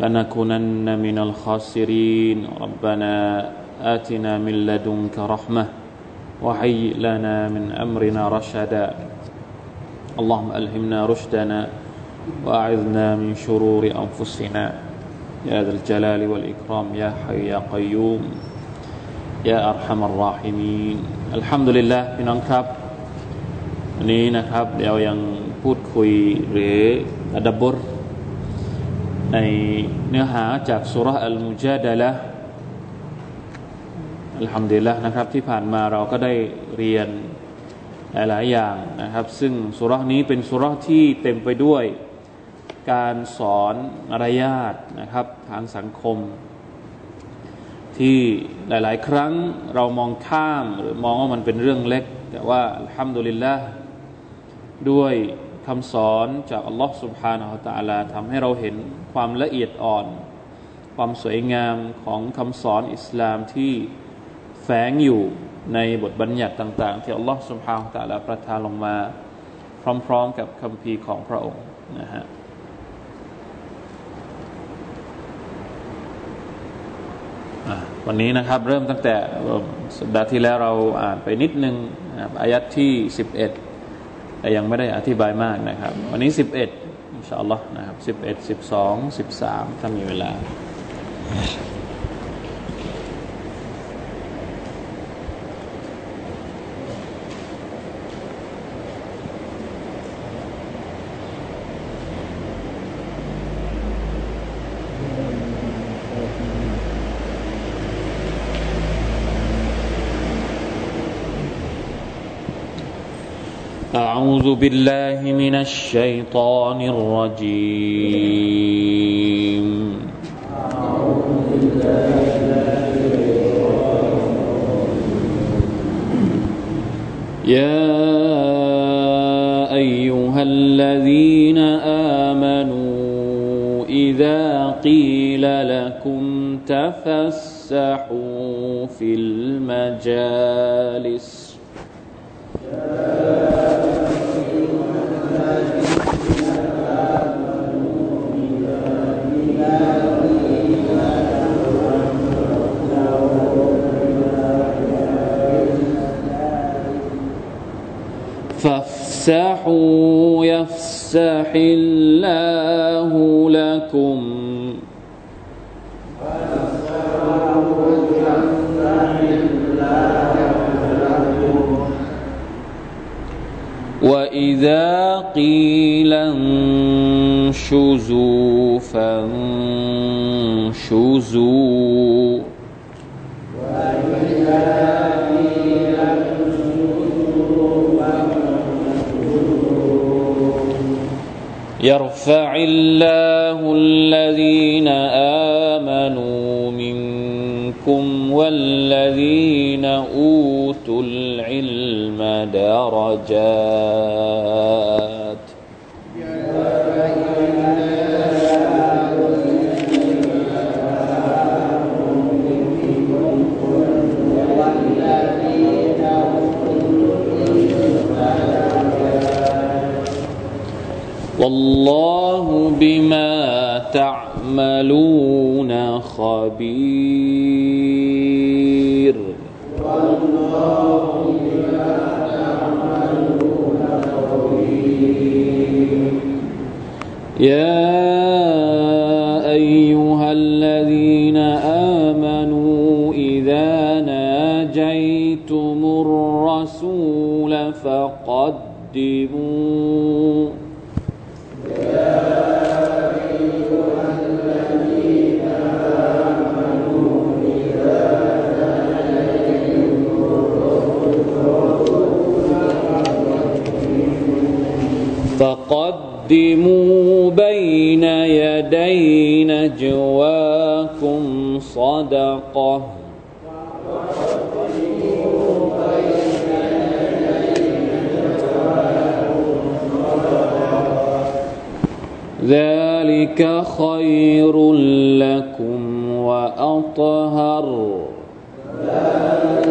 لنكونن من الخاسرين ربنا آتنا من لدنك رحمة وهيئ لنا من أمرنا رشدا اللهم ألهمنا رشدنا وأعذنا من شرور أنفسنا يا ذا الجلال والإكرام يا حي يا قيوم يا أرحم الراحمين الحمد لله พี่น้องครับวันนี้นะครับเรายังพูดคุยหรืออดับบุร ในเนื้อหาจากสุรษอัลมุจาดะละอัลฮัมดุลิลละนะครับ ที่ผ่านมาเราก็ได้เรียนหลาย ๆ อย่างนะครับ ซึ่งสุรษนี้เป็นสุรษที่เต็มไปด้วยการสอนมารยาทนะครับ ทางสังคม ที่หลาย ๆ ครั้งเรามองข้ามหรือมองว่ามันเป็นเรื่องเล็ก แต่ว่าอัลฮัมดุลิลละด้วยคำสอนจากอัลลอฮ์สุบฮานาอัลตะลาทำให้เราเห็น ความละเอียดอ่อน ความสวยงามของคำสอนอิสลามที่แฝงอยู่ในบทบัญญัติต่าง ๆ ที่อัลลอฮฺสุบฮาวตะลาประทานลงมา พร้อม ๆ กับคำพีของพระองค์นะฮะวันนี้นะครับเริ่มตั้งแต่สัปดาห์ที่แล้วเราอ่านไปนิดนึงอายัดที่ 11 แต่ยังไม่ได้อธิบายมากนะครับ วันนี้ 11 ชาอัลลอฮ์นะครับสิบเอ็ดสิบสองสิบสามถ้ามีเวลา أعوذ بالله من الشيطان الرجيم. يا أيها الذين آمنوا إذا قيل لكم تفسحوا في المجالس فافسحوا يفسح الله لكم وإذا قيل انشزوا فانشزوا يرفع الله الذين آمنوا منكم والذين أوتوا العلم درجات. والله بما تعملون خبير. يا أيها الذين آمنوا إذا ناجيتم الرسول فقدموا فقدموا بين يدي نجواكم صدقة. ذلك خير لكم وأطهر. ذلك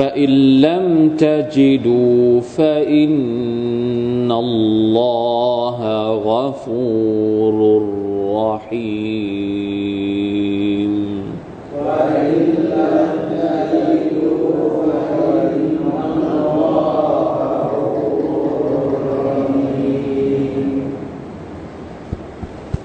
فإن لم تجدوا فإن الله غفور رحيم.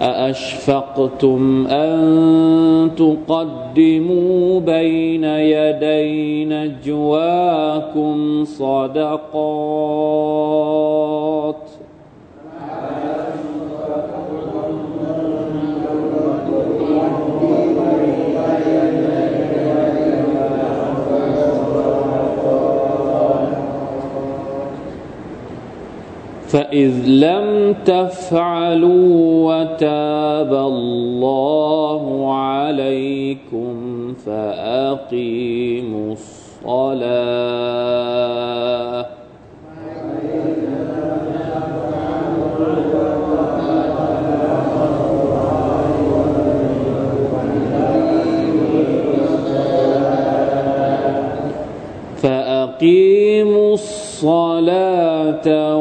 أأشفقتم أن تقدموا بين يدي نجواكم صدقات فإذ لم تفعلوا وتاب الله عليكم فأقيموا الصلاة. فأقيموا الصلاة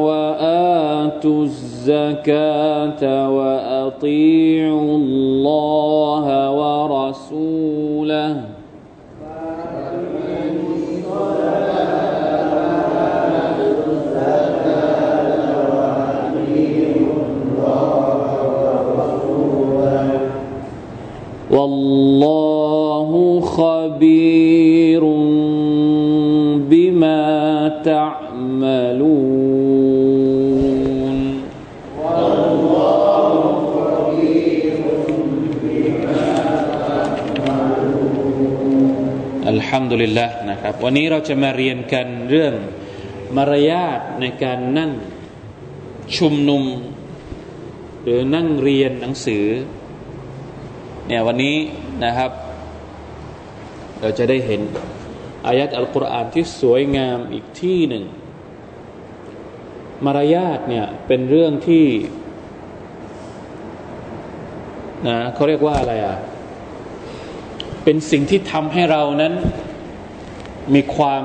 ิลละนะครับ วันนี้เราจะมาเรียนกันเรื่องมารยาทในการนั่งชุมนุม หรือนั่งเรียนหนังสือเนี่ยวันนี้นะครับ เราจะได้เห็นอายัดอัลกุรอานที่สวยงามอีกที่หนึ่ง มารยาทเนี่ยเป็นเรื่องที่นะเขาเรียกว่าอะไรอะ่ะเป็นสิ่งที่ทำให้เรานั้น มีความ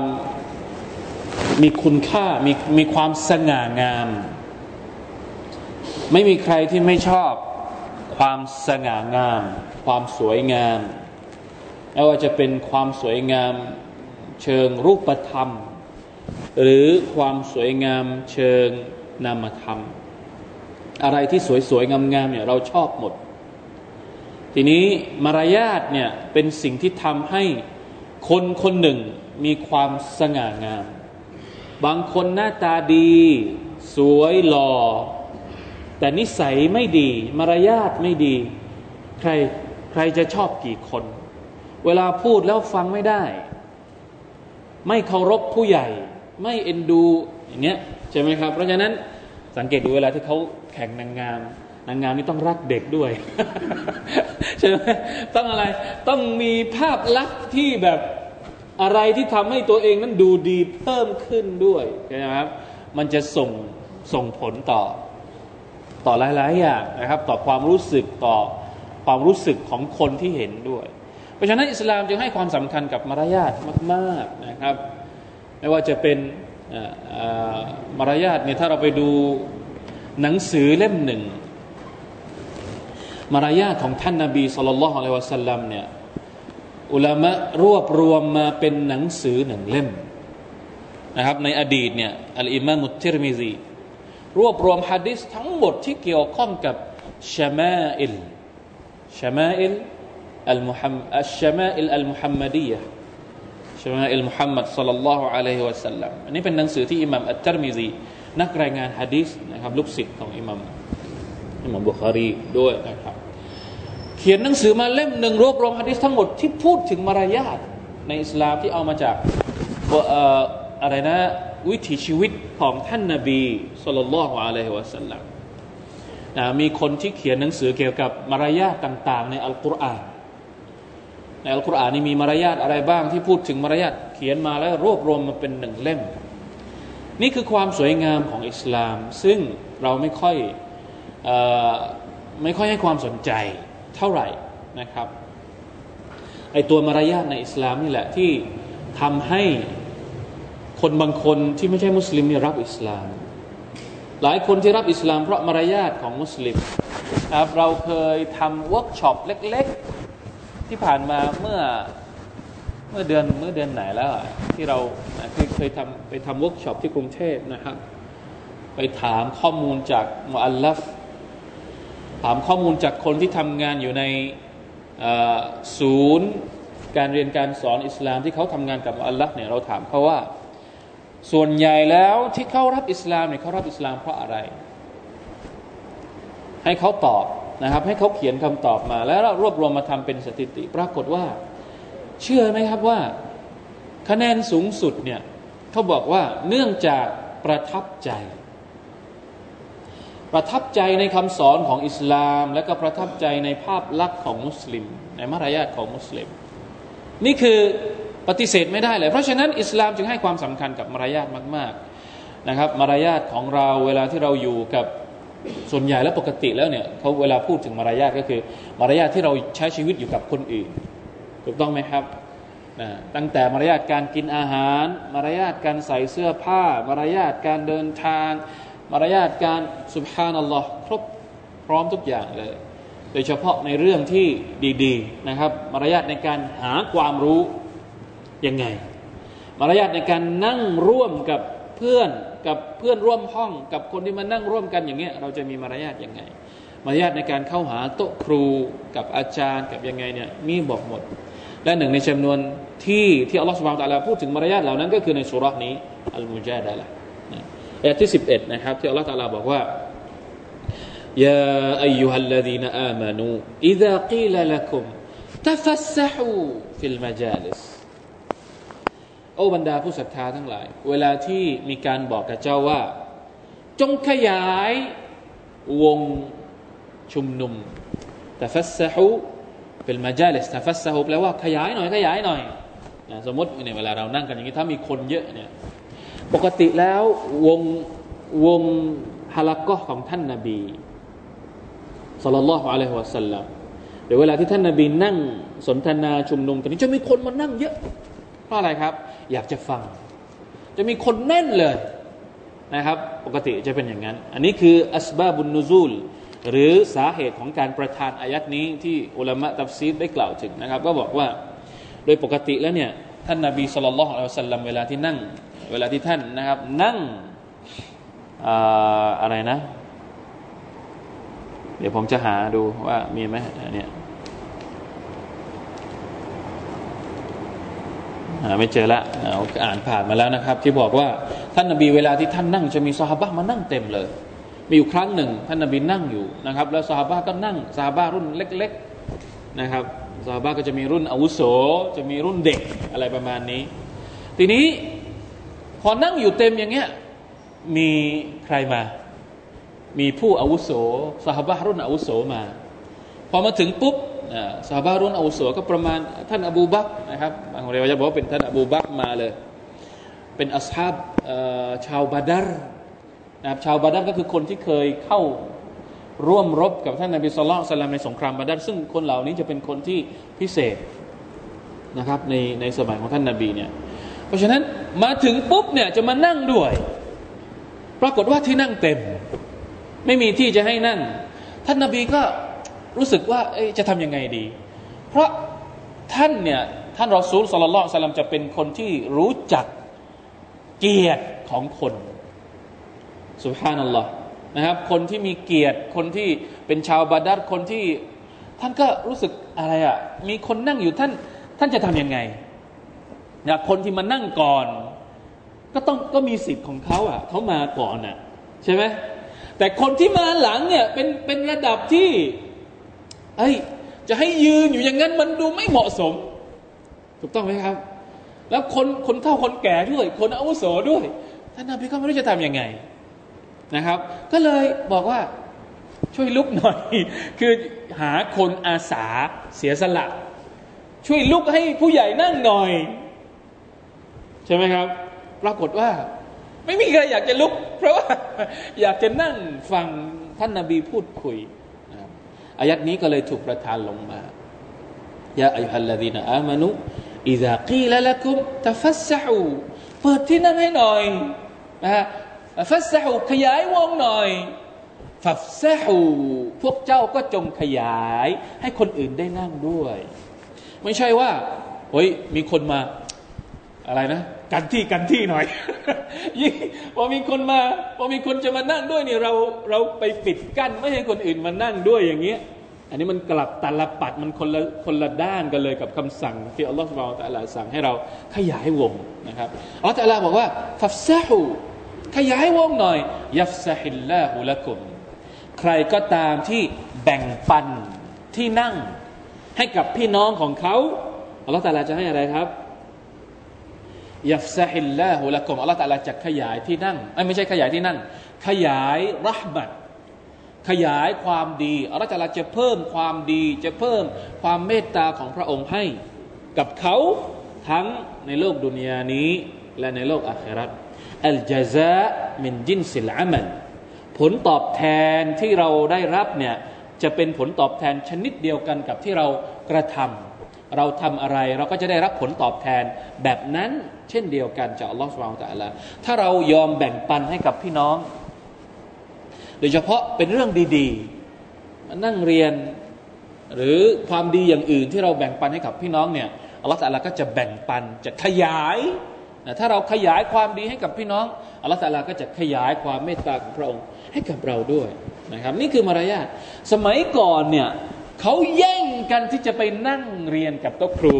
มีคุณค่ามีมีความสง่างาม ไม่มีใครที่ไม่ชอบความสง่างาม ความสวยงามไม่ว่าจะเป็นความสวยงามเชิงรูปธรรม หรือความสวยงามเชิงนามธรรม อะไรที่สวยๆงามๆเนี่ยเราชอบหมด ทีนี้มารยาทเนี่ยเป็นสิ่งที่ทำให้ คนคนหนึ่งมีความสง่างาม บางคนหน้าตาดี สวยหล่อ แต่นิสัยไม่ดี มารยาทไม่ดี ใครใครจะชอบกี่คน เวลาพูดแล้วฟังไม่ได้ ไม่เคารพผู้ใหญ่ ไม่เอ็นดูอย่างเงี้ยใช่ไหมครับ เพราะฉะนั้นสังเกตดูเวลาที่เขาแข่งนางงาม นางงามนี่ต้องรักเด็กด้วยใช่ไหมต้องอะไรต้องมีภาพลักษณ์ที่แบบอะไรที่ทำให้ตัวเองนั้นดูดีเพิ่มขึ้นด้วยใช่ไหมครับ มันจะส่งส่งผลต่อต่อหลายๆอย่างนะครับ ต่อความรู้สึกต่อความรู้สึกของคนที่เห็นด้วย เพราะฉะนั้นอิสลามจึงให้ความสำคัญกับมารยาทมาก ๆนะครับ ไม่ว่าจะเป็นมารยาทเนี่ยถ้าเราไปดูหนังสือเล่มหนึ่ง มารยาทของท่านนาบีสุลต่านละฮ์อะลัยวะสัลลัมเนี่ยอุลามะรวบรวมมาเป็นหนังสือหนึ่งเล่มนะครับในอดีตเนี่ยอัลอิมามุตติรมิซีรวบรวมฮะดิษทั้งหมดที่เกี่ยวข้องกับشمائل شمائل المحم الشمائل المحمدية شمائل محمد صلى الله عليه وسلم อันนี้เป็นหนังสือที่อิหมัมอัตตรมิซีนักรายงานฮะดีษนะครับลูกศิษย์ของอิหมัมอิหมัมบุคารีด้วยนะครับ เขียนหนังสือมาเล่มหนึ่งรวบรวมฮะดีษทั้งหมดที่พูดถึงมารยาทในอิสลามที่เอามาจากอะไรนะวิถีชีวิตของท่านนาบีสุลต่านละฮ์อะลัยฮิวะสัลลัมมีคนที่เขียนหนังสือเกี่ยวกับมารยาทต่าง ๆ ในอัลกุรอานในอัลกุรอานนี่มีมารยาทอะไรบ้างที่พูดถึงมารยาทเขียนมาแล้วรวบรวมมาเป็นหนึ่งเล่ม นี่คือความสวยงามของอิสลาม ซึ่งเราไม่ค่อยอไม่ค่อยให้ความสนใจ เท่าไหร่นะครับไอตัวมารยาทในอิสลามนี่แหละที่ทำให้คนบางคนที่ไม่ใช่มุสลิมนี่รับอิสลาม หลายคนที่รับอิสลาม เพราะมารยาทของมุสลิมครับเราเคยทำเวิร์กช็อปเล็ก ๆ ที่ผ่านมาเมื่อเมื่อเดือนเมื่อเดือนไหนแล้วที่เราคือเคยทำไปทำเวิร์กช็อปที่กรุงเทพนะครับ ไปถามข้อมูลจากมอัลลัฟ ถามข้อมูลจากคนที่ทำงานอยู่ในศูนย์การเรียนการสอนอิสลามที่เขาทำงานกับอัลลอฮ์เนี่ยเราถามเขาว่า ส่วนใหญ่แล้วที่เขารับอิสลามเนี่ยเขารับอิสลามเพราะอะไร ให้เขาตอบนะครับ ให้เขาเขียนคำตอบมา แล้วเรารวบรวมมาทำเป็นสถิติ ปรากฏว่า เชื่อไหมครับว่า คะแนนสูงสุดเนี่ยเขาบอกว่าเนื่องจากประทับใจ ประทับใจในคำสอนของอิสลาม และก็ประทับใจในภาพลักษณ์ของมุสลิม ในมารยาทของมุสลิม นี่คือปฏิเสธไม่ได้เลย เพราะฉะนั้นอิสลามจึงให้ความสำคัญกับมารยาทมาก ๆนะครับ มารยาทของเราเวลาที่เราอยู่กับส่วนใหญ่และปกติแล้วเนี่ยเขาเวลาพูดถึงมารยาทก็คือ มารยาทที่เราใช้ชีวิตอยู่กับคนอื่น ถูกต้องไหมครับนะตั้งแต่มารยาทการกินอาหาร มารยาทการใส่เสื้อผ้า มารยาทการเดินทาง มารยาทการสุบฮานัลลอฮ์ครบพร้อมทุกอย่างเลย โดยเฉพาะในเรื่องที่ดีๆนะครับมารยาทในการหาความรู้ยังไง มารยาทในการนั่งร่วมกับเพื่อนกับเพื่อนร่วมห้องกับคนที่มานั่งร่วมกันอย่างเงี้ยเราจะมีมารยาทยังไง มารยาทในการเข้าหาโต๊ะครูกับอาจารย์กับยังไงเนี่ยมีบอกหมด และหนึ่งในจำนวนที่ที่อัลลอฮฺสุบฮานตะลาพูดถึงมารยาทเหล่านั้นก็คือในสุรานี้อัลมุจาดะละ อายะที่สิบเอ็ดนะครับที่อัลลอฮฺตะลาบอกว่า يا أيها الذين آمنوا إذا قيل لكم تفسحوا في المجالس โอ้บรรดาผู้ศรัทธาทั้งหลาย เวลาที่มีการบอกกับเจ้าว่า จงขยายวงชุมนุมแต่ฟัสฮูเป็นมาจาเลสแต่ฟัสฮูแปลว่าขยายหน่อยขยายหน่อยนะสมมติในเวลาเรานั่งกันอย่างนี้ถ้ามีคนเยอะเนี่ย ปกติแล้ววงวงฮาลักก็ของท่านนาบีสัลลัลลอฮุอะลัยฮิวะสัลลัมเดี๋ยวเวลาที่ท่านนาบีนั่งสนทนาชุมนุมกันนี้จะมีคนมานั่งเยอะเพราะอะไรครับ อยากจะฟัง จะมีคนแน่นเลยนะครับ ปกติจะเป็นอย่างนั้น อันนี้คืออัสบาบุนนูซูล หรือสาเหตุของการประทานอายัดนี้ที่อุลามะตัฟซีดได้กล่าวถึงนะครับ ก็บอกว่า โดยปกติแล้วเนี่ยท่านนาบีสุลต่านละอัลสัลลัมเวลาที่นั่ง เวลาที่ท่านนะครับ นั่งอะไรนะ เดี๋ยวผมจะหาดูว่ามีไหมเนี่ยไม่เจอละอ่านผ่านมาแล้วนะครับ ที่บอกว่าท่านนบีเวลาที่ท่านนั่งจะมีซาฮาบะมานั่งเต็มเลย มีอยู่ครั้งหนึ่ง ท่านนบีนั่งอยู่นะครับ แล้วซาฮาบะก็นั่งซาฮาบะรุ่นเล็ก ๆนะครับซาฮาบะก็จะมีรุ่นอาวุโส จะมีรุ่นเด็กอะไรประมาณนี้ ทีนี้ พอนั่งอยู่เต็มอย่างเงี้ยมีใครมา มีผู้อาวุโสซาฮาบะรุ่นอาวุโสมา พอมาถึงปุ๊บซาฮาบะรุ่นอาวุโสก็ประมาณท่านอบูบักนะครับบางคนเรียกว่าจะบอกว่าเป็นท่านอบูบักมาเลย เป็นอัสฮาบชาวบาดาร์นะครับชาวบาดาร์ก็คือคนที่เคยเข้าร่วมรบกับท่านนบีสุลต่านในสงครามบาดาร์ซึ่งคนเหล่านี้จะเป็นคนที่พิเศษนะครับในในสมัยของท่านนบีเนี่ย เพราะฉะนั้นมาถึงปุ๊บเนี่ยจะมานั่งด้วย ปรากฏว่าที่นั่งเต็ม ไม่มีที่จะให้นั่ง ท่านนบีก็รู้สึกว่าจะทำยังไงดี เพราะท่านเนี่ยท่านรอซูลสลลัลสลัมจะเป็นคนที่รู้จักเกียรติของคนสุภานัลลอฮ์นะครับ คนที่มีเกียรติคนที่เป็นชาวบาดัดคนที่ ท่านก็รู้สึกอะไรอะ่ะมีคนนั่งอยู่ท่านท่านจะทำยังไง อยากคนที่มานั่งก่อน ก็ต้องก็มีสิทธิ์ของเขาอะ่ะเขามาก่อนอะ่ะใช่ไหมแต่คนที่มาหลังเนี่ยเป็นเป็นระดับที่เอ้ยจะให้ยืนอยู่อย่างนั้นมันดูไม่เหมาะสม ถูกต้องไหมครับ แล้วคนคนเฒ่าคนแก่ด้วย คนอาวุโสด้วยท่านนบีก็ไม่รู้จะทำยังไงนะครับ ก็เลยบอกว่าช่วยลุกหน่อย คือหาคนอาสาเสียสละ ช่วยลุกให้ผู้ใหญ่นั่งหน่อย ช่ไหมครับ ปรากฏว่า ไม่มีใครอยากจะลุก เพราะว่าอยากจะนั่งฟังท่านนาบีพูดคุยนะอายัดนี้ก็เลยถูกประทานลงมายาอายุฮัลลดีนอามานุอิดะกีลละกุมตฟัสซูเปิดที่นั่งให้หน่อยนะฮะฟัสซูขยายวงหน่อยฟัฟซฮูพวกเจ้าก็จงขยาย ให้คนอื่นได้นั่งด้วย ไม่ใช่ว่าเฮ้ยมีคนมาอะไรนะ กันที่กันที่หน่อยยิ่งพอมีคนมาพอมีคนจะมานั่งด้วยนี่เราเราไปปิดกั้นไม่ให้คนอื่นมานั่งด้วยอย่างเงี้ย อันนี้มันกลับตาลปัตรมันคนละคนละด้านกันเลยกับคำสั่งที่อัลลอฮฺซุบฮานะฮูวะตะอาลาสั่งให้เราขยายวงนะครับอัลลอฮฺตะลาบอกว่าفافسحواขยายวงหน่อย يفسح الله لكمใครก็ตามที่แบ่งปันที่นั่งให้กับพี่น้องของเขาอัลลอฮฺตะลาจะให้อะไรครับ يفسح الله لكمอัลลอฮฺตะลาจะขยายที่นั่งไม่ใช่ขยายที่นั่ง ขยายเราะห์มัตขยายความดีอัลลอฮฺจะจะเพิ่มความดีจะเพิ่มความเมตตาของพระองค์ให้ กับเขาทั้งในโลกดุนยานี้ และในโลกอาคิเราะฮฺالجزاء من جنس العملผลตอบแทนที่เราได้รับเนี่ยจะเป็นผลตอบแทนชนิดเดียวกันกับที่เรากระทำ เราทำอะไรเราก็จะได้รับผลตอบแทนแบบนั้นเช่นเดียวกันจากอัลลอฮฺสุบไบร์ตะลาถ้าเรายอมแบ่งปันให้กับพี่น้อง โดยเฉพาะเป็นเรื่องดีๆมานั่งเรียนหรือความดีอย่างอื่นที่เราแบ่งปันให้กับพี่น้องเนี่ยอัลลอฮฺตะลาก็จะแบ่งปันจะขยายนะถ้าเราขยายความดีให้กับพี่น้องอัลลอฮฺตะลาก็จะขยายความเมตตาของพระองค์ให้กับเราด้วยนะครับ นี่คือมารยาทสมัยก่อนเนี่ย เขาแย่งกันที่จะไปนั่งเรียนกับโต๊ะครู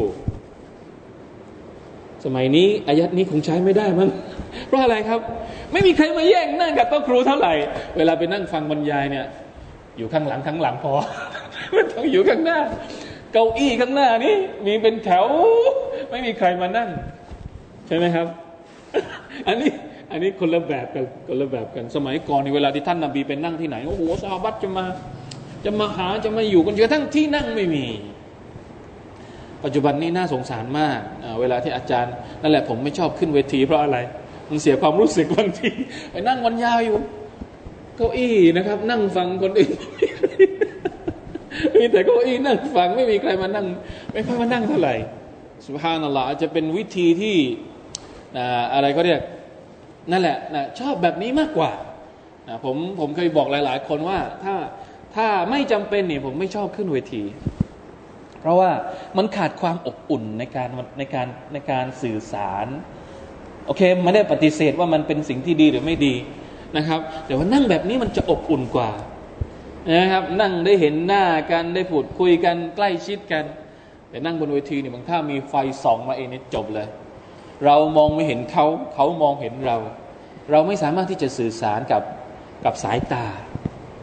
สมัยนี้อายัดนี้คงใช้ไม่ได้มั้งเพราะอะไรครับ ไม่มีใครมาแย่งนั่งกับโต๊ะครูเท่าไหร่ เวลาไปนั่งฟังบรรยายเนี่ย อยู่ข้างหลังข้างหลังพอไม่ต้องอยู่ข้างหน้า เก้าอี้ข้างหน้านี้มีเป็นแถว ไม่มีใครมานั่ง ใช่ไหมครับ อันนี้อันนี้คนละแบบกันคนละแบบกันสมัยก่อนในเวลาที่ท่านนาบีไปนั่งที่ไหนโอ้โหสาบัตจะมา จะมาหาจะมาอยู่กันจนกระทั่งที่นั่งไม่มี ปัจจุบันนี้น่าสงสารมาก เวลาที่อาจารย์นั่นแหละผมไม่ชอบขึ้นเวทีเพราะอะไร มันเสียความรู้สึกบางทีไปนั่งวันยาวอยู่เก้าอี้นะครับ นั่งฟังคนอื่นมีแต่เก้าอี้นั่งฟังไม่มีใครมานั่ง ไม่ค่อยมานั่งเท่าไหร่สุภาพนั่นแหละอาจจะเป็นวิธีที่อะไรก็เรียกนั่นแหละนะชอบแบบนี้มากกว่าผมผมเคยบอกหลาย ๆ คนว่าถ้า ถ้าไม่จำเป็นเนี่ยผมไม่ชอบขึ้นเวที เพราะว่ามันขาดความอบอุ่นในการในการในการสื่อสารโอเคไม่ได้ปฏิเสธว่ามันเป็นสิ่งที่ดีหรือไม่ดีนะครับ แต่ว่านั่งแบบนี้มันจะอบอุ่นกว่านะครับ นั่งได้เห็นหน้ากันได้พูดคุยกันใกล้ชิดกัน แต่นั่งบนเวทีเนี่ยบางท่ามีไฟส่องมาเองนี่จบเลย เรามองไม่เห็นเขาเขามองเห็นเรา เราไม่สามารถที่จะสื่อสารกับกับสายตา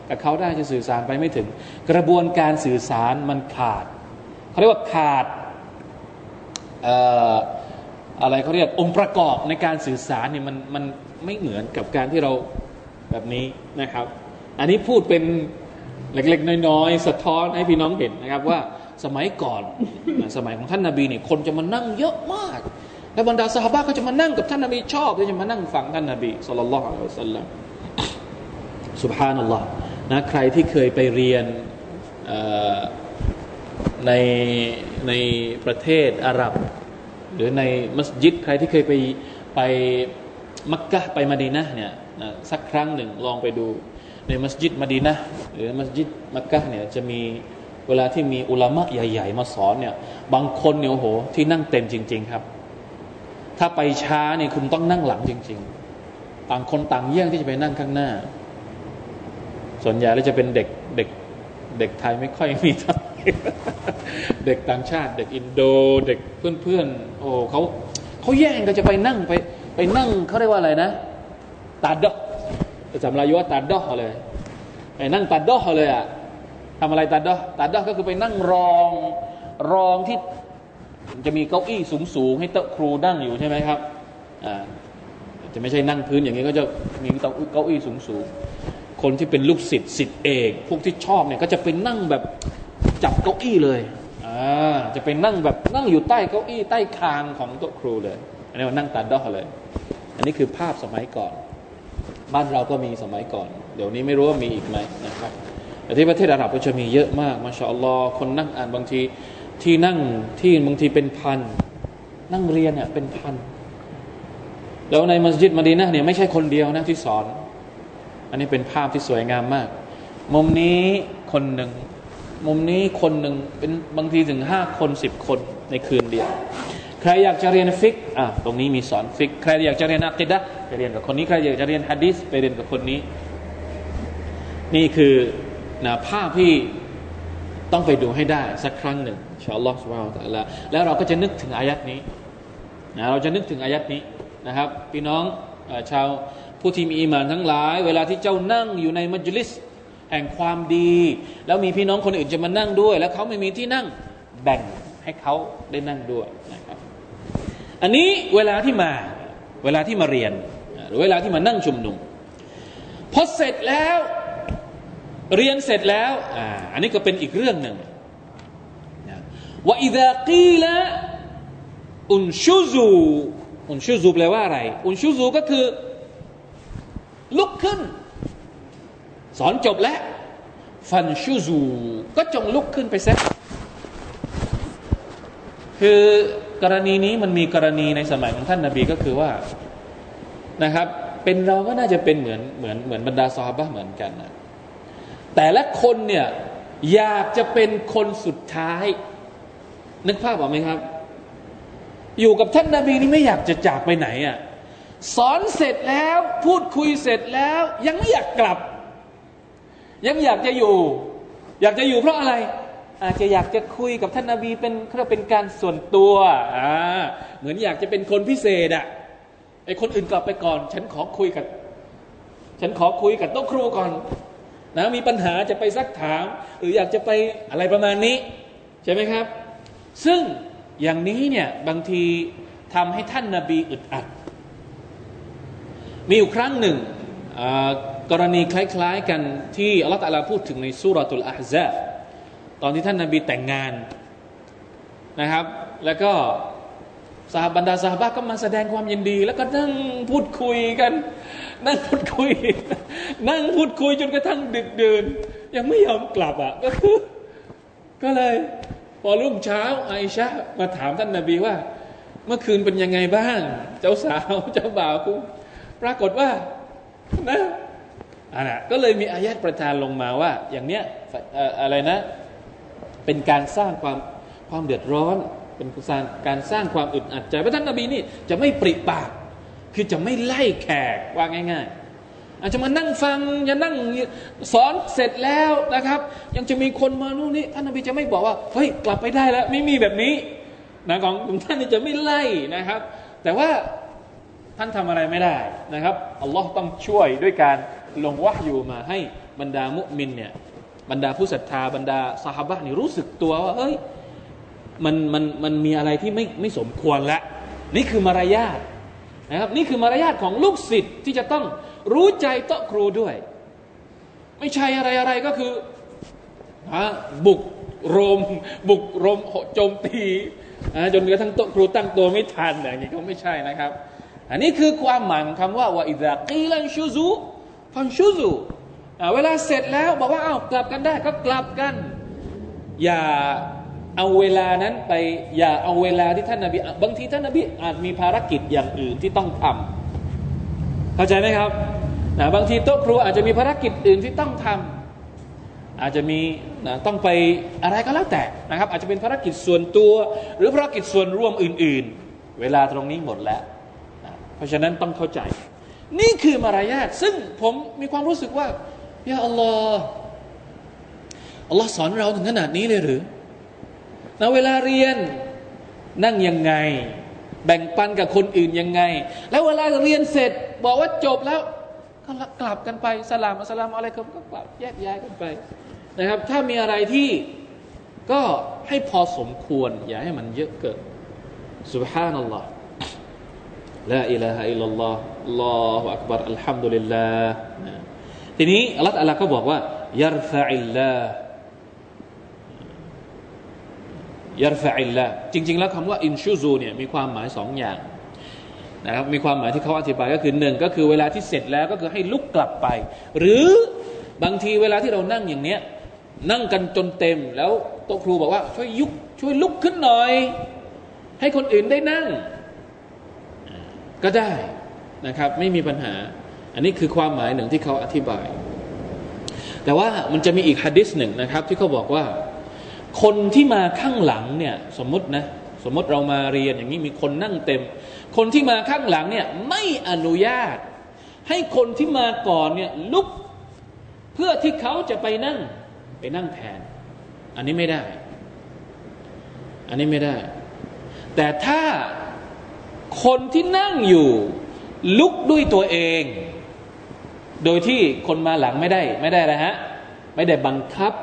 กับเขาได้จะสื่อสารไปไม่ถึง กระบวนการสื่อสารมันขาดเขาเรียกว่าขาดอะไรเขาเรียกองค์ประกอบในการสื่อสารเนี่ยมันมันไม่เหมือนกับการที่เราแบบนี้นะครับ อันนี้พูดเป็นเล็กๆ น้อยๆ สะท้อนให้พี่น้องเห็นนะครับว่าสมัยก่อนสมัยของท่านนาบีเนี่ยคนจะมานั่งเยอะมาก แล้วบรรดาสหายก็จะมานั่งกับท่านนบีชอบที่จะมานั่งฟังท่านนบีสุลต่านละอัลลอฮฺสัลลัมสุบฮานัลลอฮ์ นะใครที่เคยไปเรียนในในประเทศอาหรับ หรือในมัสยิด ใครที่เคยไปไปมักกะไปมาดีนะเนี่ยนะสักครั้งหนึ่งลองไปดูในมัสยิดมาดีนะหรือมัสยิดมักกะเนี่ยจะมีเวลาที่มีอุลามะใหญ่ ๆ มาสอนเนี่ยบางคนเนี่ยโอ้โห ที่นั่งเต็มจริง ๆครับ ถ้าไปช้าเนี่ยคุณต้องนั่งหลังจริง ๆ ต่างคนต่างเยี่ยงที่จะไปนั่งข้างหน้า ส่วนใหญ่แล้วจะเป็นเด็กเด็กเด็กไทยไม่ค่อยมีท่าเด็กต่างชาติ เด็กอินโด เด็กเพื่อนๆโอ้เขาเขาแย่งก็จะไปนั่งไป ไปนั่งเขาเรียกว่าอะไรนะตาดอกจำรายว่าตาดอกเลยไปนั่งตาดอกเลยอะทำอะไรตาดอกตาดอกก็คือไปนั่งรองรองที่จะมีเก้าอี้สูงๆให้โต๊ะครูนั่งอยู่ใช่ไหมครับอ่าจะไม่ใช่นั่งพื้นอย่างนี้ก็จะมีเก้าอี้สูง คนที่เป็นลูกศิษย์ศิษย์เอกพวกที่ชอบเนี่ยก็จะไปนั่งแบบจับเก้าอี้เลยอ่าจะไปนั่งแบบนั่งอยู่ใต้เก้าอี้ใต้คางของโต๊ะครูเลย อันนี้มันนั่งตัดดอกเลย อันนี้คือภาพสมัยก่อน บ้านเราก็มีสมัยก่อน เดี๋ยวนี้ไม่รู้ว่ามีอีกไหมนะครับแต่ที่ประเทศอาหรับก็จะมีเยอะมากมาชาอัลลอฮ์คนนั่งอ่านบางทีที่นั่งที่บางทีเป็นพัน นั่งเรียนเนี่ยเป็นพัน แล้วในมัสยิดมดีนะเนี่ยไม่ใช่คนเดียวนะที่สอน อันนี้เป็นภาพที่สวยงามมาก มุมนี้คนหนึ่ง มุมนี้คนหนึ่งเป็นบางทีถึงห้าคนสิบคนในคืนเดียว ใครอยากจะเรียนฟิกอะตรงนี้มีสอนฟิก ใครอยากจะเรียนอักิดะไปเรียนกับคนนี้ ใครอยากจะเรียนฮะดิษไปเรียนกับคนนี้ นี่คือนะภาพที่ต้องไปดูให้ได้สักครั้งหนึ่งชอัลลอฮฺสุบานตะละแล้วเราก็จะนึกถึงอายัดนี้นะเราจะนึกถึงอายัดนี้นะครับ พี่น้องชาว ผู้ที่มีอีมานทั้งหลาย เวลาที่เจ้านั่งอยู่ในมัจลิส แห่งความดี แล้วมีพี่น้องคนอื่นจะมานั่งด้วย แล้วเขาไม่มีที่นั่งแบ่งให้เขาได้นั่งด้วยนะครับอันนี้เวลาที่มาเวลาที่มาเรียนหรือเวลาที่มานั่งชุมนุมพอเสร็จแล้วเรียนเสร็จแล้วอ่าอันนี้ก็เป็นอีกเรื่องหนึ่งว่าอิดะกีละอุนชูซูอุนชูซูแปลว่าอะไร อุนชูซูก็คือ ลุกขึ้น สอนจบแล้ว ฟันชูซู ก็จงลุกขึ้นไปเซะคือกรณีนี้มันมีกรณีในสมัยของท่านนาบีก็คือว่านะครับ เป็นเราก็น่าจะเป็นเหมือนเหมือนเหมือนบรรดาซอฮาบะเหมือนกันนะแต่ละคนเนี่ยอยากจะเป็นคนสุดท้าย นึกภาพออกไหมครับ อยู่กับท่านนาบีนี่ไม่อยากจะจากไปไหนอะ่ะ สอนเสร็จแล้ว พูดคุยเสร็จแล้ว ยังไม่อยากกลับ ยังอยากจะอยู่ อยากจะอยู่เพราะอะไร อาจจะอยากจะคุยกับท่านนาบีเป็นเรียเป็นการส่วนตัวอ่าเหมือนอยากจะเป็นคนพิเศษอะ่ะไอคนอื่นกลับไปก่อน ฉันขอคุยกับ ฉันขอคุยกับโต๊ะครูก่อนนะมีปัญหาจะไปซักถาม หรืออยากจะไปอะไรประมาณนี้ ใช่ไหมครับ ซึ่งอย่างนี้เนี่ยบางทีทำให้ท่านนาบีอึดอัด มีอยู่ครั้งหนึ่งกรณีคล้ายๆกันที่อัลลอฮฺตะลาพูดถึงในสุรตุลอาฮซาตอนที่ท่านนาบีแต่งงานนะครับ แล้วก็สาบรรดาสาบะก็มาแสดงความยินดี แล้วก็นั่งพูดคุยกัน นั่งพูดคุย นั่งพูดคุยจนกระทั่งดึกเดินยังไม่ยอมกลับอะก็คือก็เลย พอรุ่งเช้าไอชามาถามท่านนาบีว่า เมื่อคืนเป็นยังไงบ้าง เจ้าสาวเจ้าบ่าวกู ปรากฏว่านะอันนะก็เลยมีอายัดประทานลงมาว่า อย่างเนี้ยอะไรนะ เป็นการสร้างความความเดือดร้อน เป็นการสร้างความอึดอัดใจพระท่านนบีนี่จะไม่ปริปาก คือจะไม่ไล่แขกว่าง่าย ๆ อาจจะมานั่งฟังจะนั่งสอนเสร็จแล้วนะครับ ยังจะมีคนมานู่นนี่ท่านนบีจะไม่บอกว่าเฮ้ยกลับไปได้แล้ว ไม่มีแบบนี้นะของท่านนี่จะไม่ไล่นะครับ แต่ว่า ท่านทำอะไรไม่ได้นะครับอัลลอฮ์ต้องช่วยด้วยการลงวะอยู่มาให้บรรดามุมินเนี่ยบรรดาผู้ศรัทธาบรรดาสหบะนี่รู้สึกตัวว่าเฮ้ยมันมันมันมีอะไรที่ไม่ไม่สมควรแล้วนี่คือมารยาทนะครับนี่คือมารยาทของลูกศิษย์ที่จะต้องรู้ใจโต๊ะครูด้วย ไม่ใช่อะไรอะไรก็คือบุกโรม บุกโรมโจมตีจนกระทั่งโต๊ะครูตั้งตัวไม่ทันอย่างนี้ก็ไม่ใช่นะครับ อันนี้คือความหมายของคำว่าวาอิดะกีลันชูซูฟันชูซูเวลาเสร็จแล้วบอกว่าเอ้ากลับกันได้ก็กลับกัน อย่าเอาเวลานั้นไป อย่าเอาเวลาที่ท่านนาบีบางทีท่านนาบีอาจมีภารกิจอย่างอื่นที่ต้องทำเข้าใจไหมครับนะบางทีโต๊ะครูอาจจะมีภารกิจอื่นที่ต้องทำอาจจะมีนะต้องไปอะไรก็แล้วแต่นะครับ อาจจะเป็นภารกิจส่วนตัว หรือภารกิจส่วนร่วมอื่น ๆ เวลาตรงนี้หมดแล้ว เพราะฉะนั้นต้องเข้าใจ นี่คือมารยาทซึ่งผมมีความรู้สึกว่ายาอัลลอฮ์อัลลอฮ์สอนเราถึงขนาดนี้เลยหรือนะเวลาเรียนนั่งยังไง แบ่งปันกับคนอื่นยังไง แล้วเวลาเรียนเสร็จ บอกว่าจบแล้วก็กลับกันไปสลามอัสลามอะไรก็กลับแยกย้ายกันไปนะครับ ถ้ามีอะไรที่ก็ให้พอสมควร อย่าให้มันเยอะเกินอัลลอฮฺ لا إله إلا الله الله أكبر الحمد للهทีนี้อัลลอฮฺอัลลอฮ์ก็บอกว่าيرفع الله يرفع اللهจริง ๆ แล้วคำว่าانشزواเนี่ยมีความหมายสองอย่างนะครับมีความหมายที่เขาอธิบายก็คือหนึ่งก็คือเวลาที่เสร็จแล้วก็คือให้ลุกกลับไป หรือบางทีเวลาที่เรานั่งอย่างเนี้ยนั่งกันจนเต็มแล้วโต๊ะครูบอกว่าช่วยยุกช่วยลุกขึ้นหน่อย ให้คนอื่นได้นั่ง ก็ได้นะครับ ไม่มีปัญหา อันนี้คือความหมายหนึ่งที่เขาอธิบาย แต่ว่ามันจะมีอีกฮะดิษหนึ่งนะครับ ที่เขาบอกว่า คนที่มาข้างหลังเนี่ยสมมตินะสมมติเรามาเรียนอย่างนี้มีคนนั่งเต็ม คนที่มาข้างหลังเนี่ยไม่อนุญาต ให้คนที่มาก่อนเนี่ยลุกเพื่อที่เขาจะไปนั่งไปนั่งแทน อันนี้ไม่ได้ อันนี้ไม่ได้ แต่ถ้า คนที่นั่งอยู่ ลุกด้วยตัวเอง โดยที่คนมาหลังไม่ได้ ไม่ได้นะฮะไม่ได้บังคับ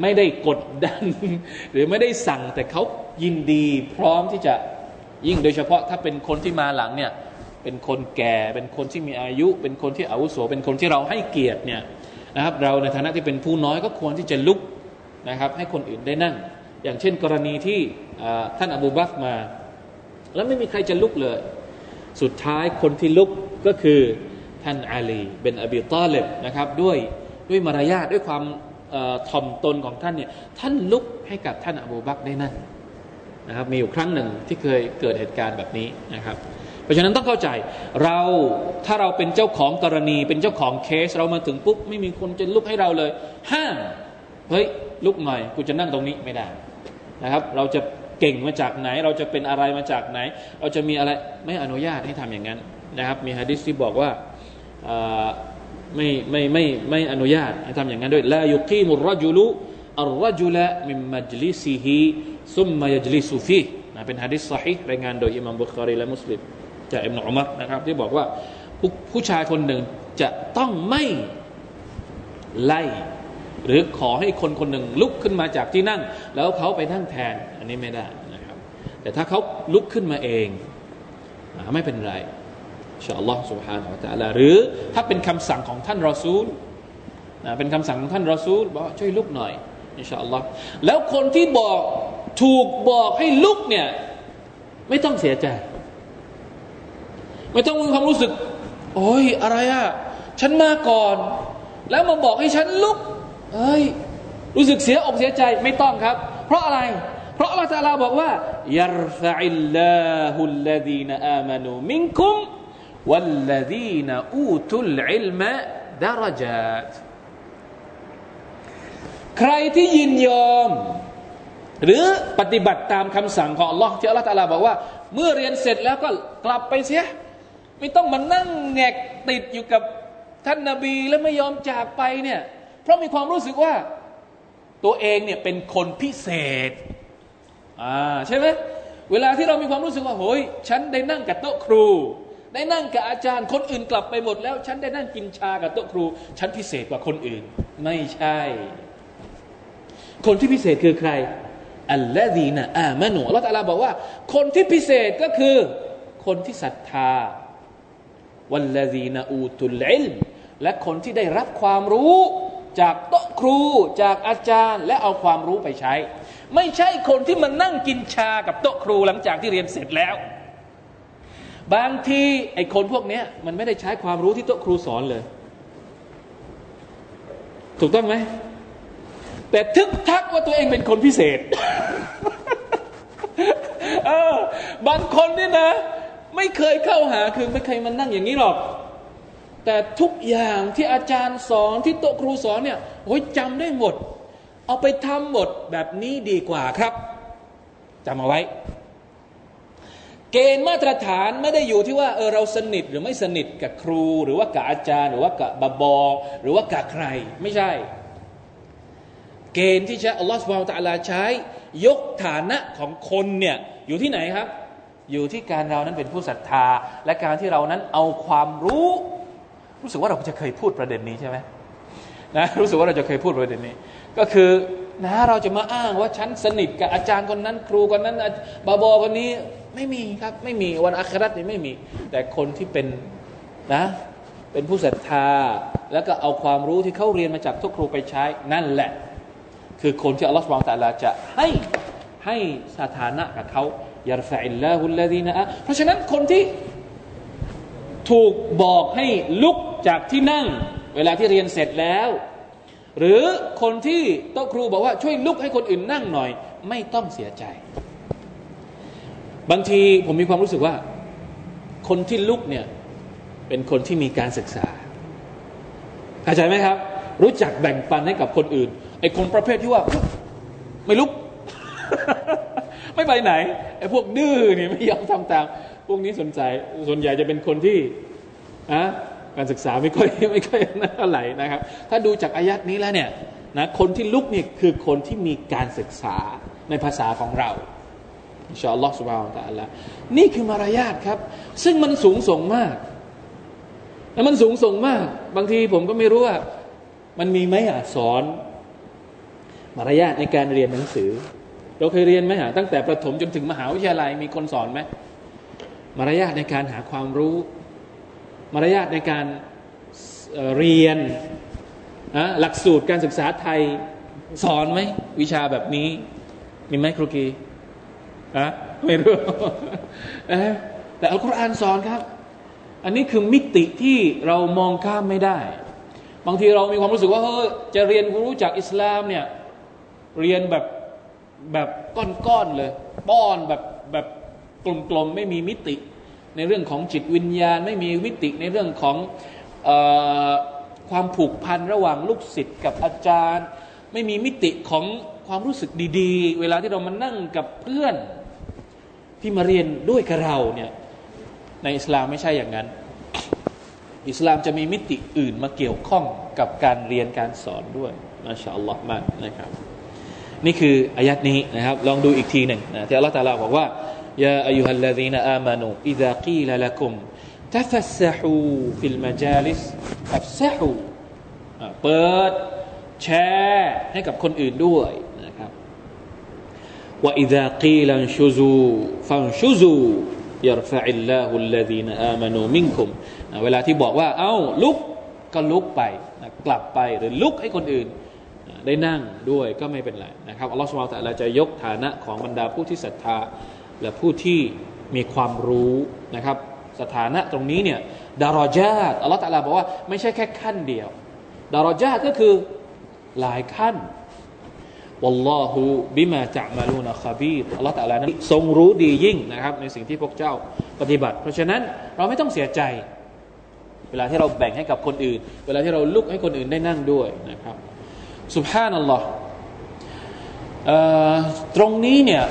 ไม่ได้กดดัน หรือไม่ได้สั่งแต่เขายินดี พร้อมที่จะยิ่งโดยเฉพาะถ้าเป็นคนที่มาหลังเนี่ยเป็นคนแก่เป็นคนที่มีอายุ เป็นคนที่อาวุโสเป็นคนที่เราให้เกียรติเนี่ยนะครับ เราในฐานะที่เป็นผู้น้อยก็ควรที่จะลุกนะครับ ให้คนอื่นได้นั่ง อย่างเช่นกรณีที่ท่านอบูบักมา แล้วไม่มีใครจะลุกเลย สุดท้ายคนที่ลุกก็คือท่านอาลีเป็นอบีตอเลบนะครับด้วยด้วยมารยาทด้วยความถ่อมตนของท่านเนี่ยท่านลุกให้กับท่านอบูบักได้นั่งนะครับมีอยู่ครั้งหนึ่งที่เคยเกิดเหตุการณ์แบบนี้นะครับ เพราะฉะนั้นต้องเข้าใจเราถ้าเราเป็นเจ้าของกรณีเป็นเจ้าของเคสเรามาถึงปุ๊บไม่มีคนจะลุกให้เราเลย ห้ามเฮ้ยลุกหน่อยกูจะนั่งตรงนี้ไม่ได้นะครับ เราจะ เก่งมาจากไหน เราจะเป็นอะไรมาจากไหน เราจะมีอะไรไม่อนุญาตให้ทำอย่างนั้นนะครับ มีฮะดิษที่บอกว่าไม่ไม่ไม่ไม่อนุญาตให้ทำอย่างนั้นด้วยลายุกีมุรจุลุอัลรจุละมิมมัจลิซิฮิซุมมายจลิสุฟีนะเป็นฮะดิษสฮีรายงานโดยอิมามบุคารีและมุสลิมจากอิบนุอุมัรนะครับ ที่บอกว่าผู้ผู้ชายคนหนึ่งจะต้องไม่ไล่ หรือขอให้คนคนหนึ่งลุกขึ้นมาจากที่นั่ง แล้วเขาไปนั่งแทนอันนี้ไม่ได้นะครับ แต่ถ้าเขาลุกขึ้นมาเองไม่เป็นไรชาอัลลอฮ์ سبحانه และ تعالى หรือถ้าเป็นคำสั่งของท่านรอซูลนะเป็นคำสั่งของท่านรอซูลบอกช่วยลุกหน่อยอินชาอัลลอฮ์แล้วคนที่บอกถูกบอกให้ลุกเนี่ยไม่ต้องเสียใจไม่ต้องมีความรู้สึก โอ้ยอะไรอะฉันมาก่อน แล้วมาบอกให้ฉันลุก เอ้ยรู้สึกเสียอกเสียใจไม่ต้องครับ เพราะอะไร เพราะอัลลอฮฺตาลาบอกว่ายัรฟะอิลลาฮุลลดีนอามานูมินคุมวัลลดีนอูตุลอิลมะดารจัตใครที่ยินยอม หรือปฏิบัติตามคำสั่งของอัลลอฮ์ที่อัลลอฮฺตาลาบอกว่า เมื่อเรียนเสร็จแล้วก็กลับไปเสีย ไม่ต้องมานั่งแงกติดอยู่กับท่านนาบีแล้วไม่ยอมจากไปเนี่ย เพราะมีความรู้สึกว่าตัวเองเนี่ยเป็นคนพิเศษอ่าใช่ไหมเวลาที่เรามีความรู้สึกว่าโหยฉันได้นั่งกับโต๊ะครู ได้นั่งกับอาจารย์คนอื่นกลับไปหมดแล้ว ฉันได้นั่งกินชากับโต๊ะครู ฉันพิเศษกว่าคนอื่น ไม่ใช่ คนที่พิเศษคือใครอัลลอฮีนะอามานุอัลลอฮฺตาลาบอกว่า คนที่พิเศษก็คือคนที่ศรัทธาวัลลดีนอูตุลอิลและคนที่ได้รับความรู้ จากโต๊ะครูจากอาจารย์และเอาความรู้ไปใช้ ไม่ใช่คนที่มานั่งกินชากับโต๊ะครูหลังจากที่เรียนเสร็จแล้ว บางทีไอ้คนพวกนี้มันไม่ได้ใช้ความรู้ที่โต๊ะครูสอนเลย ถูกต้องไหมแต่ทึกทักว่าตัวเองเป็นคนพิเศษเออบางคนนี่นะ ไม่เคยเข้าหาคือไม่เคยมานั่งอย่างนี้หรอก แต่ทุกอย่างที่อาจารย์สอนที่โต๊ะครูสอนเนี่ยโอ้ยจำได้หมด เอาไปทำหมดแบบนี้ดีกว่าครับจำเอาไว้ เกณฑ์มาตรฐานไม่ได้อยู่ที่ว่าเออเราสนิทหรือไม่สนิทกับครู หรือว่ากับอาจารย์ หรือว่ากับบอบอ หรือว่ากับใคร ไม่ใช่ เกณฑ์ที่ใช้อัลลอฮฺสุบฮานตะลาใช้ ยกฐานะของคนเนี่ยอยู่ที่ไหนครับ อยู่ที่การเรานั้นเป็นผู้ศรัทธา และการที่เรานั้นเอาความรู้ รู้สึกว่าเราจะเคยพูดประเด็นนี้ใช่ไหมนะรู้สึกว่าเราจะเคยพูดประเด็นนี้ ก็คือนะเราจะมาอ้างว่าฉันสนิทกับอาจารย์คนนั้น ครูคนนั้นบาบอคนนี้ไม่มีครับไม่มีวันอัครานี่ไม่มี แต่คนที่เป็นนะเป็นผู้ศรัทธา แล้วก็เอาความรู้ที่เขาเรียนมาจากทุกครูไปใช้นั่นแหละ คือคนที่อัลลอฮฺสุบานตะลาจะให้ให้สถานะกับเขายารฟะอิลลาฮุลลดีนะเพราะฉะนั้นคนที่ ถูกบอกให้ลุกจากที่นั่ง เวลาที่เรียนเสร็จแล้ว หรือคนที่โต๊ะครูบอกว่าช่วยลุกให้คนอื่นนั่งหน่อย ไม่ต้องเสียใจ บางทีผมมีความรู้สึกว่า คนที่ลุกเนี่ยเป็นคนที่มีการศึกษาเข้าใจไหมครับ รู้จักแบ่งปันให้กับคนอื่นไอ้คนประเภทที่ว่า ไม่ลุก ไม่ไปไหนไอ้พวกดื้อนี่ไม่ยอมทำตาม วกนี้สนใจส่วนใหญ่จะเป็นคนที่อะการศึกษาไม่ค่อยไม่ค่อยน่าไหลนะครับ ถ้าดูจากอายัดนี้แล้วเนี่ยนะคนที่ลุกเนี่ยคือคนที่มีการศึกษาในภาษาของเราอินชาอัลลอฮฺสุบฮานตะอัลลนี่คือมารยาทครับ ซึ่งมันสูงส่งมากแล้วมันสูงส่งมาก บางทีผมก็ไม่รู้ว่า มันมีไหมอะสอน มารยาทในการเรียนหนังสือ เราเคยเรียนไหมฮะตั้งแต่ประถมจนถึงมหาวิทยาลัยมีคนสอนไหม มารยาทในการหาความรู้ มารยาทในการเรียนนะหลักสูตรการศึกษาไทยสอนไหมวิชาแบบนี้ มีไหมครูกีอะไม่รู้แต่อัลกุรอานสอนครับ อันนี้คือมิติที่เรามองข้ามไม่ได้ บางทีเรามีความรู้สึกว่าเฮ้ยจะเรียนรู้จากอิสลามเนี่ยเรียนแบบแบบก้อนๆเลย ป้อนแบบแบบ กลมๆไม่มีมิติ ในเรื่องของจิตวิญญาณ ไม่มีมิติในเรื่องของอความผูกพันระหว่างลูกศิษย์กับอาจารย์ ไม่มีมิติของความรู้สึกดีๆ เวลาที่เรามานั่งกับเพื่อนที่มาเรียนด้วยกับเราเนี่ยในอิสลามไม่ใช่อย่างนั้น อิสลามจะมีมิติอื่นมาเกี่ยวข้องกับการเรียนการสอนด้วยما شاء اللهมากนะครับ นี่คืออายัดนี้นะครับ ลองดูอีกทีหนึ่งนะที่อัลลอฮฺตาลาบอกว่า يا أيها الذين آمنوا إذا قيل لكم تفسحوا في المجالس تفسحواเปิดแชร์ให้กับคนอื่นด้วยนะครับว่าอิดะกีลันชูซูฟังชูซูยรฟะอิลลาฮุลลดีนอามานูมิงคุมเวลาที่บอกว่า เอ้า ลุกก็ลุกไปกลับไปหรือลุกให้คนอื่นได้นั่งด้วยก็ไม่เป็นไรนะครับอัลลอฮฺสุบไบร์ตะลาจะยกฐานะของบรรดาผู้ที่ศรัทธา และผู้ที่มีความรู้นะครับ สถานะตรงนี้เนี่ยดารอจาตอัลลอฮฺตะลาบอกว่าไม่ใช่แค่ขั้นเดียว ดารอจาตก็คือหลายขั้นวัลลอฮุบิมาจะมาลูนะคาบีอัลลอฮฺตะลานั้นทรงรู้ดียิ่งนะครับ ในสิ่งที่พวกเจ้าปฏิบัติ เพราะฉะนั้นเราไม่ต้องเสียใจ เวลาที่เราแบ่งให้กับคนอื่น เวลาที่เราลุกให้คนอื่นได้นั่งด้วยนะครับสุบฮานัลลอฮ์ตรงนี้เนี่ย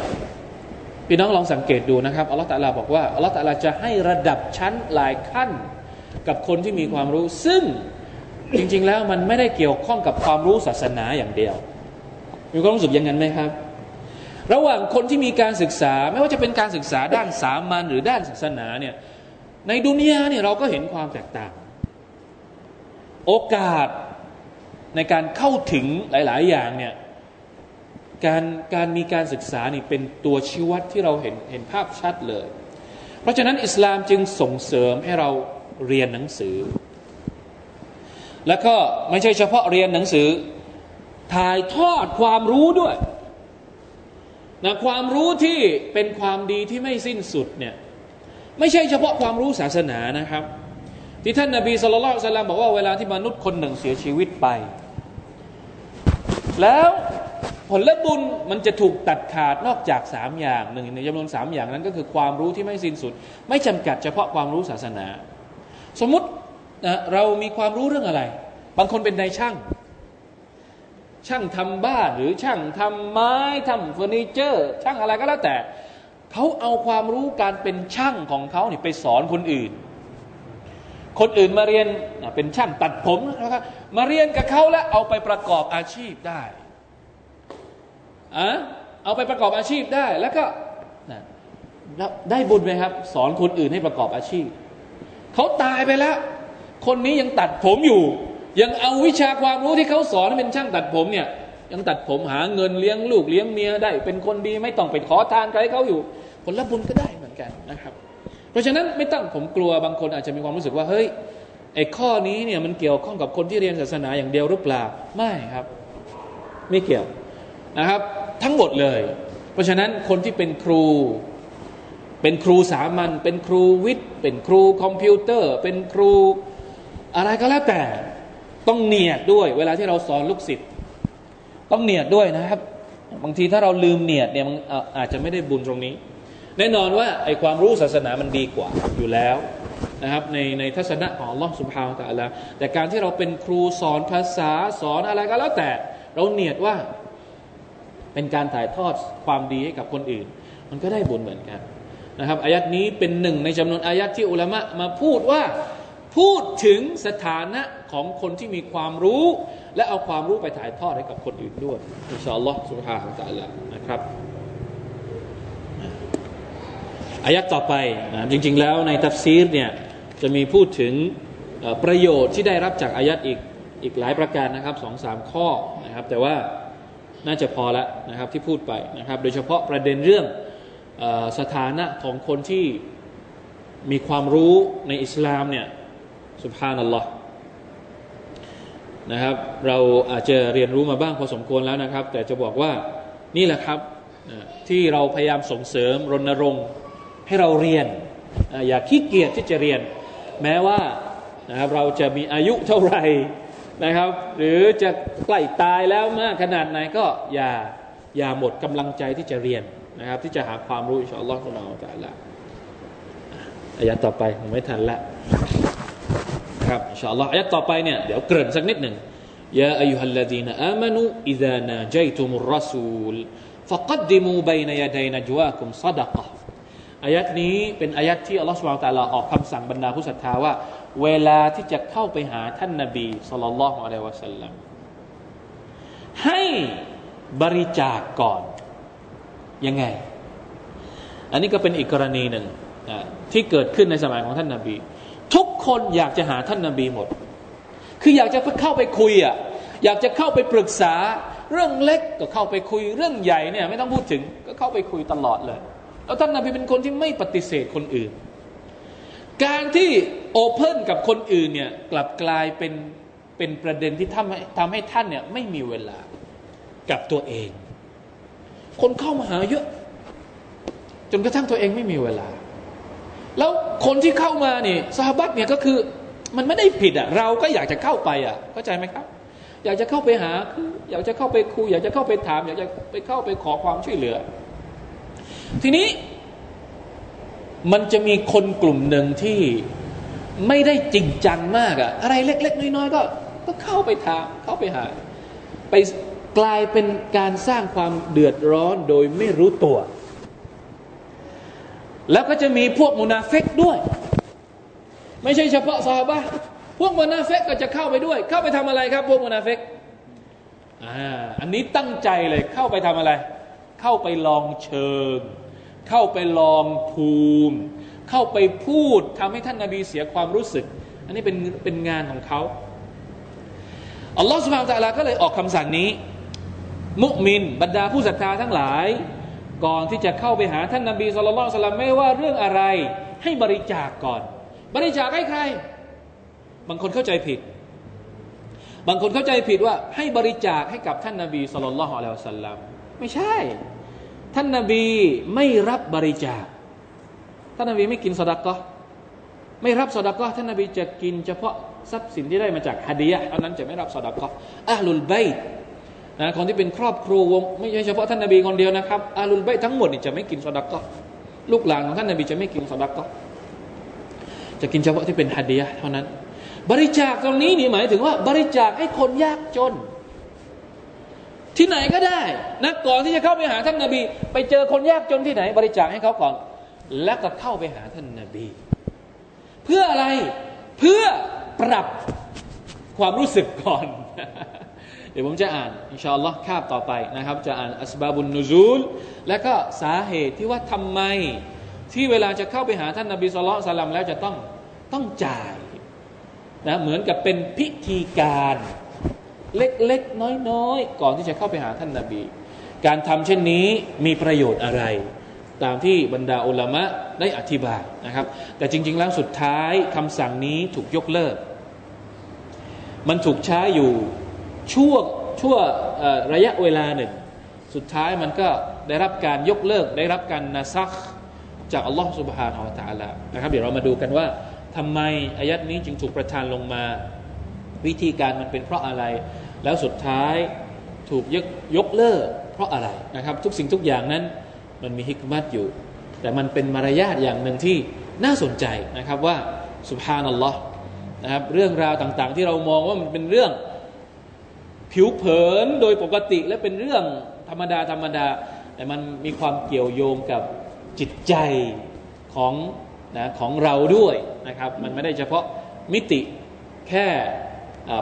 พี่น้องลองสังเกตดูนะครับอัลลอฮฺตะลาบอกว่าอัลลอฮฺตะลาจะให้ระดับชั้นหลายขั้นกับคนที่มีความรู้ ซึ่งจริง ๆ แล้วมันไม่ได้เกี่ยวข้องกับความรู้ศาสนาอย่างเดียว มีความรู้สึกอย่างนั้นไหมครับ ระหว่างคนที่มีการศึกษา ไม่ว่าจะเป็นการศึกษาด้านสามัญหรือด้านศาสนาเนี่ยในดุนยาเนี่ยเราก็เห็นความแตกต่าง โอกาสในการเข้าถึงหลาย ๆ อย่างเนี่ย การการมีการศึกษานี่เป็นตัวชี้วัดที่เราเห็นเห็นภาพชัดเลย เพราะฉะนั้นอิสลามจึงส่งเสริมให้เราเรียนหนังสือ แล้วก็ไม่ใช่เฉพาะเรียนหนังสือ ถ่ายทอดความรู้ด้วยนะความรู้ที่เป็นความดีที่ไม่สิ้นสุดเนี่ยไม่ใช่เฉพาะความรู้ศาสนานะครับ ที่ท่านนาบีสุลต่านบอกว่าเวลาที่มนุษย์คนหนึ่งเสียชีวิตไป แล้ว ผลบุญมันจะถูกตัดขาดนอกจากสามอย่างหนึ่งในจำนวนสามอย่างนั้นก็คือความรู้ที่ไม่สิ้นสุด ไม่จำกัดเฉพาะความรู้ศาสนา สมมตินะเรามีความรู้เรื่องอะไร บางคนเป็นนายช่าง ช่างทำบ้านหรือช่างทำไม้ทำเฟอร์นิเจอร์ ช่างอะไรก็แล้วแต่เขาเอาความรู้การเป็นช่างของเขาเนี่ยไปสอนคนอื่น คนอื่นมาเรียนเป็นช่างตัดผมนะครับมาเรียนกับเขาแล้วเอาไปประกอบอาชีพได้ อะเอาไปประกอบอาชีพได้ แล้วก็ได้บุญไหมครับ สอนคนอื่นให้ประกอบอาชีพเขาตายไปแล้ว คนนี้ยังตัดผมอยู่ ยังเอาวิชาความรู้ที่เขาสอนเป็นช่างตัดผมเนี่ย ยังตัดผมหาเงินเลี้ยงลูกเลี้ยงเมียได้ เป็นคนดีไม่ต้องไปขอทานใครเขาอยู่ ผลบุญก็ได้เหมือนกันนะครับ เพราะฉะนั้นไม่ต้องผมกลัวบางคนอาจจะมีความรู้สึกว่าเฮ้ยไอ้ข้อนี้เนี่ยมันเกี่ยวข้องกับคนที่เรียนศาสนาอย่างเดียวหรือเปล่าไม่ครับ ไม่เกี่ยวนะครับ ทั้งหมดเลย เพราะฉะนั้นคนที่เป็นครู เป็นครูสามัญเป็นครูวิทย์ เป็นครูคอมพิวเตอร์ เป็นครูอะไรก็แล้วแต่ ต้องเนียดด้วย เวลาที่เราสอนลูกศิษย์ต้องเนียดด้วยนะครับ บางทีถ้าเราลืมเนียดเนี่ยมันอาจจะไม่ได้บุญตรงนี้ แน่นอนว่าไอ้ความรู้ศาสนามันดีกว่าอยู่แล้วนะครับในในทัศนะของลลอฮ์สุบฮาวตะละแต่การที่เราเป็นครูสอนภาษาสอนอะไรก็แล้วแต่ เราเนียดว่า เป็นการถ่ายทอดความดีให้กับคนอื่น มันก็ได้บุญเหมือนกันนะครับอายัดนี้เป็นหนึ่งในจำนวนอายัดที่อุลามะมาพูดว่าพูดถึงสถานะของคนที่มีความรู้ และเอาความรู้ไปถ่ายทอดให้กับคนอื่นด้วยอินชาอัลลอฮ์สุบฮานะตะละนะครับอายัดต่อไปนะจริง ๆ แล้วในตัฟซีรเนี่ยจะมีพูดถึงประโยชน์ที่ได้รับจากอายัดอีกอีกหลายประการนะครับสองสามข้อนะครับแต่ว่า น่าจะพอละนะครับที่พูดไปนะครับ โดยเฉพาะประเด็นเรื่องอสถานะของคนที่มีความรู้ในอิสลามเนี่ยสุภานัลลอฮ์นะครับ เราอาจจะเรียนรู้มาบ้างพอสมควรแล้วนะครับ แต่จะบอกว่านี่แหละครับที่เราพยายามส่งเสริมรณรงค์ให้เราเรียน อย่าขี้เกียจที่จะเรียน แม้ว่านะครับเราจะมีอายุเท่าไหร่ นะครับ หรือจะใกล้ตายแล้วมากขนาดไหนก็อย่าอย่าหมดกำลังใจที่จะเรียนนะครับ ที่จะหาความรู้อินชาอัลลอฮฺของเราจะละอายะต่อไปผมไม่ทันละครับอินชาอัลลอฮฺอายะต่อไปเนี่ยเดี๋ยวเกริ่นสักนิดหนึ่งยาอายุฮัลลดีนอามานุอิดานาจัยตุมุรรัสูล فقدموا بين يدي نجواكم صدقه อายัดนี้เป็นอายัดที่อัลลอฮฺสุบานตะลาออกคำสั่งบรรดาผู้ศรัทธาว่า เวลาที่จะเข้าไปหาท่านนาบีสุลต่านละฮ์อะลัยวะสัลลัมให้บริจาคกก่อน ยังไง อันนี้ก็เป็นอีกกรณีหนึ่งที่เกิดขึ้นในสมัยของท่านนาบี ทุกคนอยากจะหาท่านนาบีหมด คืออยากจะเข้าไปคุยอะอยากจะเข้าไปปรึกษา เรื่องเล็กก็เข้าไปคุยเรื่องใหญ่เนี่ย ไม่ต้องพูดถึงก็เข้าไปคุยตลอดเลยแล้วท่านนาบีเป็นคนที่ไม่ปฏิเสธคนอื่น การที่โอเพ่นกับคนอื่นเนี่ยกลับกลายเป็นเป็นประเด็นที่ทำให้ทำให้ท่านเนี่ยไม่มีเวลากับตัวเอง คนเข้ามาหาเยอะ จนกระทั่งตัวเองไม่มีเวลา แล้วคนที่เข้ามานี่ซาบัตเนี่ยก็คือมันไม่ได้ผิดอะเราก็อยากจะเข้าไปอะเข้าใจไหมครับ อยากจะเข้าไปหาคืออยากจะเข้าไปคุยอยากจะเข้าไปถาม อยากจะไปเข้าไปขอความช่วยเหลือ ทีนี้ มันจะมีคนกลุ่มหนึ่งที่ไม่ได้จริงจังมากอะอะไรเล็ก ๆ น้อยๆก็ก็เข้าไปถามเข้าไปหา ไปกลายเป็นการสร้างความเดือดร้อนโดยไม่รู้ตัว แล้วก็จะมีพวกมุนาเฟกด้วย ไม่ใช่เฉพาะซาบะพวกมุนาเฟกก็จะเข้าไปด้วย เข้าไปทำอะไรครับ พวกมุนาเฟกอ่าอันนี้ตั้งใจเลยเข้าไปทำอะไร เข้าไปลองเชิง เข้าไปลองภูมิ เข้าไปพูดทำให้ท่านนาบีเสียความรู้สึก อันนี้เป็นเป็นงานของเขาอัลลอฮฺสุบฮานตะลาก็เลยออกคำสั่งนี้ มุมินบรรดาผู้ศรัทธาทั้งหลาย ก่อนที่จะเข้าไปหาท่านนาบีสุลต่านสลัมไม่ว่าเรื่องอะไร ให้บริจาคกก่อน บริจาคให้ใคร บางคนเข้าใจผิด บางคนเข้าใจผิดว่าให้บริจาคให้กับท่านนาบีสุลต่านละฮ์อะลัยฮิสัลลัมไม่ใช่ ท่านนาบีไม่รับบริจาค ท่านนาบีไม่กินสดากะไม่รับสดากะท่านนาบีจะกินเฉพาะทรัพย์สินที่ได้มาจากฮะดียะเท่านั้นจะไม่รับสดากะอัลลุลไบนะคนที่เป็นครอบครัววงไม่ใช่เฉพาะท่านนาบีคนเดียวนะครับอัลลุลไบทั้งหมดนี่จะไม่กินสดากะลูกหลานของท่านนาบีจะไม่กินสดากะจะกินเฉพาะที่เป็นฮะดียะเท่านั้น บริจาคตรงนี้นี่หมายถึงว่า บริจาคให้คนยากจน ที่ไหนก็ได้นะก่อนที่จะเข้าไปหาท่านนาบี ไปเจอคนยากจนที่ไหน บริจาคให้เขาก่อน แล้วก็เข้าไปหาท่านนาบี เพื่ออะไรเพื่อปรับความรู้สึกก่อน เดี๋ยวผมจะอ่านอินชาอัลลอฮ์คาบต่อไปนะครับ จะอ่านอัสบาบุนนูซูล และก็สาเหตุที่ว่าทำไม ที่เวลาจะเข้าไปหาท่านนาบีสุลต่านแล้วจะต้องต้องจ่ายนะเหมือนกับเป็นพิธีการ เล็กๆ น้อยๆ ก่อนที่จะเข้าไปหาท่านนาบี การทำเช่นนี้มีประโยชน์อะไร ตามที่บรรดาอุลามะได้อธิบายนะครับ แต่จริง ๆ แล้วสุดท้ายคำสั่งนี้ถูกยกเลิก มันถูกใช้อยู่ชั่วชั่วระยะเวลาหนึ่ง สุดท้ายมันก็ได้รับการยกเลิก ได้รับการนาซักจากอัลลอฮฺสุบฮานาอัลตะลานะครับ เดี๋ยวเรามาดูกันว่าทำไมอายัดนี้จึงถูกประทานลงมาวิธีการมันเป็นเพราะอะไร แล้วสุดท้ายถูกยกยกเลิกเพราะอะไรนะครับ ทุกสิ่งทุกอย่างนั้นมันมีฮิกมัตอยู่ แต่มันเป็นมารยาทอย่างหนึ่งที่น่าสนใจนะครับว่าสุบฮานัลลอฮ์นะครับเรื่องราวต่างๆ ที่เรามองว่ามันเป็นเรื่องผิวเผินโดยปกติและเป็นเรื่องธรรมดาธรรมดา แต่มันมีความเกี่ยวโยงกับจิตใจของนะของเราด้วยนะครับ มันไม่ได้เฉพาะมิติแค่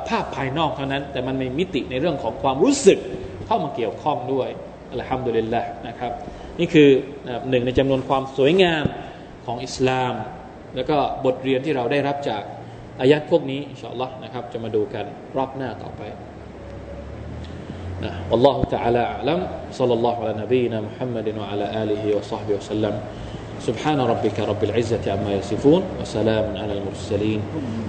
ภาพภายนอกเท่านั้น แต่มันมีมิติในเรื่องของความรู้สึกเข้ามาเกี่ยวข้องด้วยอัลฮัมดุลิลละนะครับ นี่คือหนึ่งในจำนวนความสวยงามของอิสลาม แล้วก็บทเรียนที่เราได้รับจากอายัดพวกนี้อินชาอัลลอฮ์นะครับจะมาดูกันรอบหน้าต่อไป والله تعالى أعلم صلى الله على نبينا محمد وعلى آله وصحبه وسلم سبحان ربك رب العزة عما يصفون وسلام على المرسلين